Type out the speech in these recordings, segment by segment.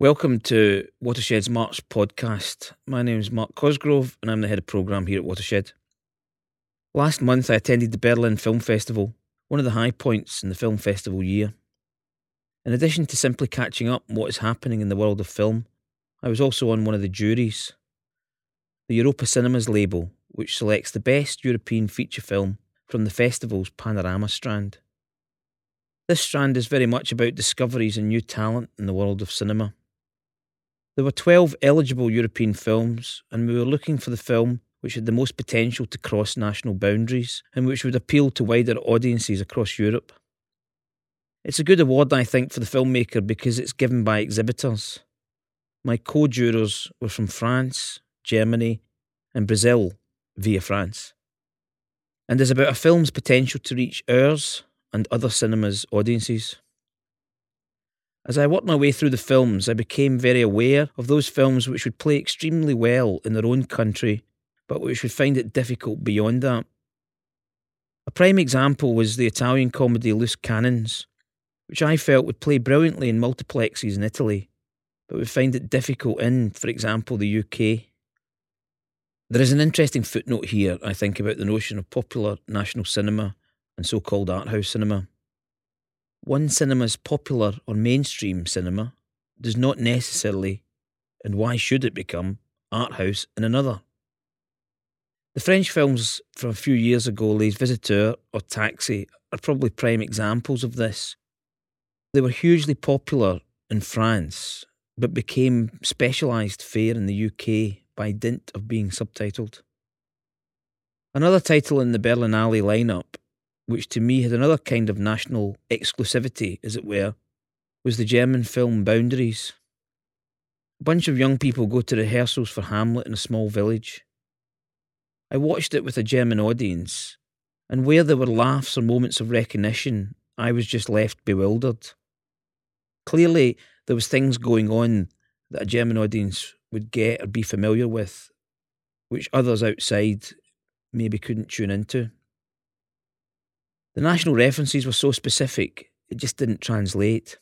Welcome to Watershed's March podcast. My name is Mark Cosgrove and I'm the head of programme here at Watershed. Last month I attended the Berlin Film Festival, one of the high points in the film festival year. In addition to simply catching up on what is happening in the world of film, I was also on one of the juries. The Europa Cinemas label, which selects the best European feature film from the festival's Panorama strand. This strand is very much about discoveries and new talent in the world of cinema. There were 12 eligible European films, and we were looking for the film which had the most potential to cross national boundaries and which would appeal to wider audiences across Europe. It's a good award, I think, for the filmmaker because it's given by exhibitors. My co jurors were from France, Germany, and Brazil via France, and is about a film's potential to reach ours and other cinemas' audiences. As I worked my way through the films, I became very aware of those films which would play extremely well in their own country, but which would find it difficult beyond that. A prime example was the Italian comedy Loose Cannons, which I felt would play brilliantly in multiplexes in Italy, but would find it difficult in, for example, the UK. There is an interesting footnote here, I think, about the notion of popular national cinema and so called art house cinema. One cinema's popular or mainstream cinema does not necessarily, and why should it become, art house in another. The French films from a few years ago, Les Visiteurs or Taxi, are probably prime examples of this. They were hugely popular in France, but became specialised fare in the UK by dint of being subtitled. Another title in the Berlinale lineup which to me had another kind of national exclusivity, as it were, was the German film Boundaries. A bunch of young people go to rehearsals for Hamlet in a small village. I watched it with a German audience, and where there were laughs or moments of recognition, I was just left bewildered. Clearly, there was things going on that a German audience would get or be familiar with, which others outside maybe couldn't tune into. The national references were so specific, it just didn't translate.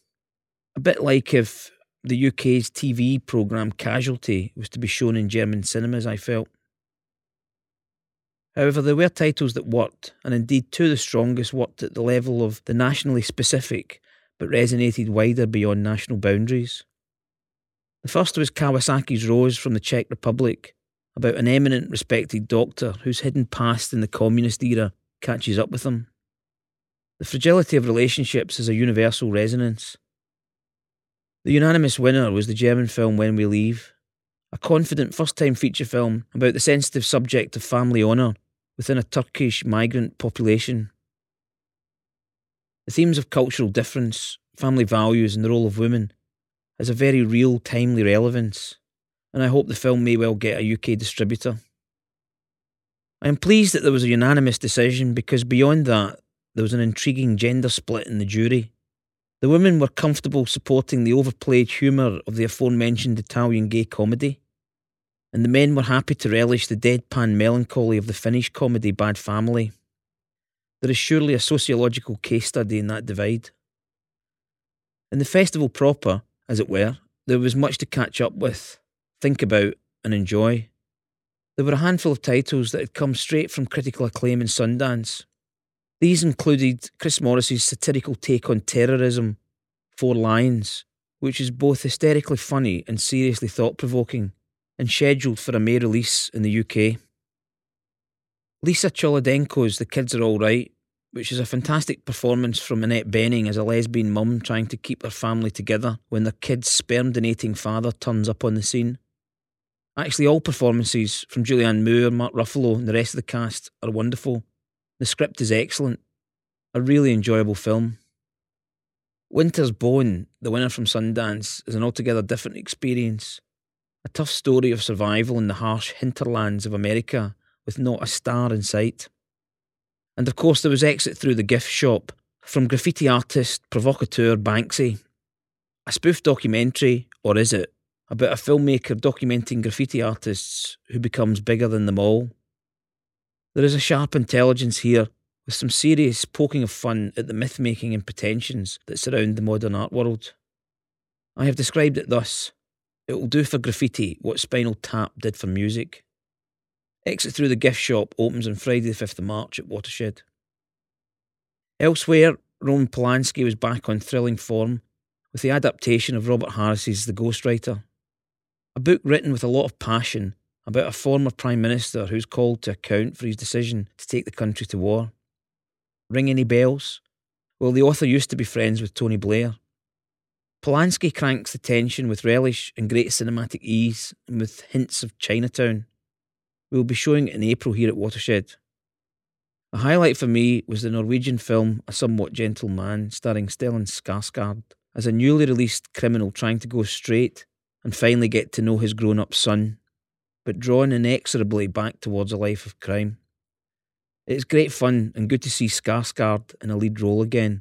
A bit like if the UK's TV programme Casualty was to be shown in German cinemas, I felt. However, there were titles that worked, and indeed two of the strongest worked at the level of the nationally specific, but resonated wider beyond national boundaries. The first was Kawasaki's Rose from the Czech Republic, about an eminent respected doctor whose hidden past in the communist era catches up with him. The fragility of relationships is a universal resonance. The unanimous winner was the German film When We Leave, a confident first time feature film about the sensitive subject of family honour within a Turkish migrant population. The themes of cultural difference, family values, and the role of women has a very real, timely relevance, and I hope the film may well get a UK distributor. I am pleased that there was a unanimous decision because beyond that, there was an intriguing gender split in the jury. The women were comfortable supporting the overplayed humour of the aforementioned Italian gay comedy, and the men were happy to relish the deadpan melancholy of the Finnish comedy Bad Family. There is surely a sociological case study in that divide. In the festival proper, as it were, there was much to catch up with, think about, and enjoy. There were a handful of titles that had come straight from critical acclaim in Sundance, these included Chris Morris's satirical take on terrorism, Four Lions, which is both hysterically funny and seriously thought provoking, and scheduled for a May release in the UK. Lisa Cholodenko's The Kids Are Alright, which is a fantastic performance from Annette Bening as a lesbian mum trying to keep her family together when their kid's sperm donating father turns up on the scene. Actually, all performances from Julianne Moore, Mark Ruffalo, and the rest of the cast are wonderful, the script is excellent, a really enjoyable film. Winter's Bone, the winner from Sundance, is an altogether different experience. A tough story of survival in the harsh hinterlands of America with not a star in sight. And of course, there was Exit Through the Gift Shop from graffiti artist, provocateur Banksy. A spoof documentary, or is it, about a filmmaker documenting graffiti artists who becomes bigger than them all. There is a sharp intelligence here, with some serious poking of fun at the myth making and pretensions that surround the modern art world. I have described it thus it will do for graffiti what Spinal Tap did for music. Exit through the gift shop opens on Friday, the 5th of March at Watershed. Elsewhere, Roman Polanski was back on thrilling form with the adaptation of Robert Harris's The Ghostwriter, a book written with a lot of passion about a former Prime Minister who's called to account for his decision to take the country to war. Ring any bells? Well, the author used to be friends with Tony Blair. Polanski cranks the tension with relish and great cinematic ease and with hints of Chinatown. We will be showing it in April here at Watershed. A highlight for me was the Norwegian film A Somewhat Gentle Man, starring Stellan Skarsgård as a newly released criminal trying to go straight and finally get to know his grown up son, but drawn inexorably back towards a life of crime. It's great fun and good to see Skarsgård in a lead role again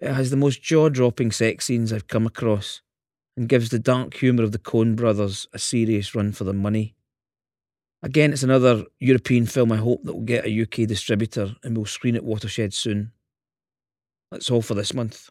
it has the most jaw dropping sex scenes I've come across and gives the dark humour of the Coen brothers a serious run for their money. Again, it's another European film I hope that will get a UK distributor and will screen at Watershed soon. That's all for this month.